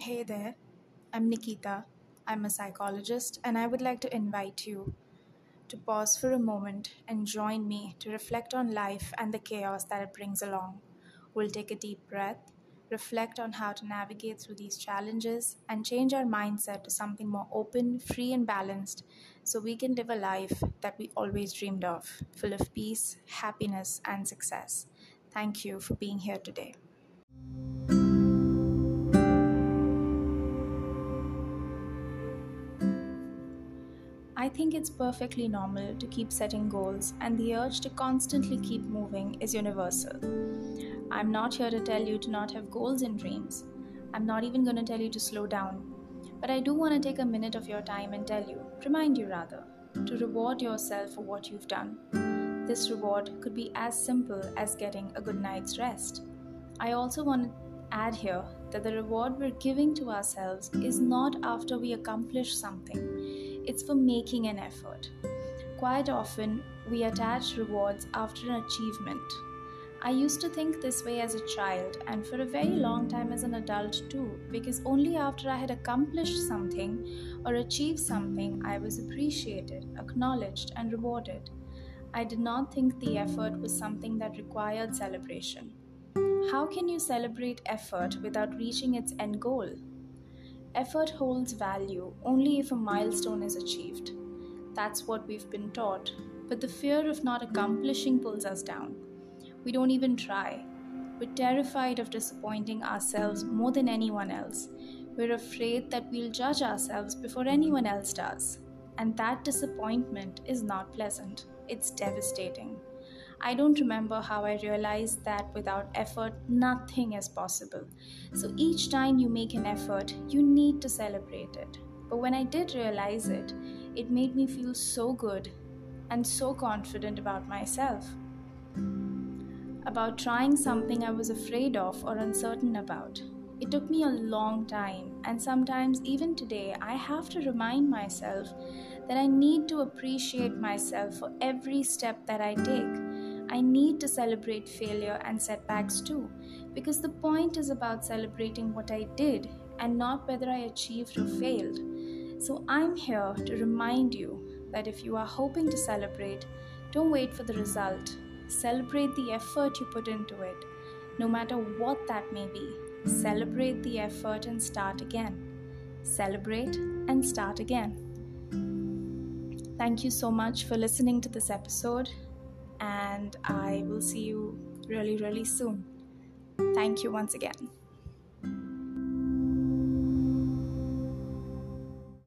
Hey there, I'm Nikita. I'm a psychologist, and I would like to invite you to pause for a moment and join me to reflect on life and the chaos that it brings along. We'll take a deep breath, reflect on how to navigate through these challenges, and change our mindset to something more open, free, and balanced so we can live a life that we always dreamed of, full of peace, happiness, and success. Thank you for being here today. I think it's perfectly normal to keep setting goals, and the urge to constantly keep moving is universal. I'm not here to tell you to not have goals and dreams. I'm not even going to tell you to slow down. But I do want to take a minute of your time and tell you, remind you rather, to reward yourself for what you've done. This reward could be as simple as getting a good night's rest. I also want to add here that the reward we're giving to ourselves is not after we accomplish something it's for making an effort. Quite often, we attach rewards after an achievement. I used to think this way as a child and for a very long time as an adult too, because only after I had accomplished something or achieved something, I was appreciated, acknowledged, and rewarded. I did not think the effort was something that required celebration. How can you celebrate effort without reaching its end goal? Effort holds value only if a milestone is achieved. That's what we've been taught, but the fear of not accomplishing pulls us down. We don't even try. We're terrified of disappointing ourselves more than anyone else. We're afraid that we'll judge ourselves before anyone else does. And that disappointment is not pleasant, it's devastating. I don't remember how I realized that without effort, nothing is possible. So each time you make an effort, you need to celebrate it. But when I did realize it, it made me feel so good and so confident about myself. About trying something I was afraid of or uncertain about. It took me a long time, and sometimes, even today, I have to remind myself that I need to appreciate myself for every step that I take I need to celebrate failure and setbacks too, because the point is about celebrating what I did and not whether I achieved or failed. So I'm here to remind you that if you are hoping to celebrate, don't wait for the result. Celebrate the effort you put into it, no matter what that may be. Celebrate the effort and start again. Celebrate and start again. Thank you so much for listening to this episode and I will see you really, really soon. Thank you once again.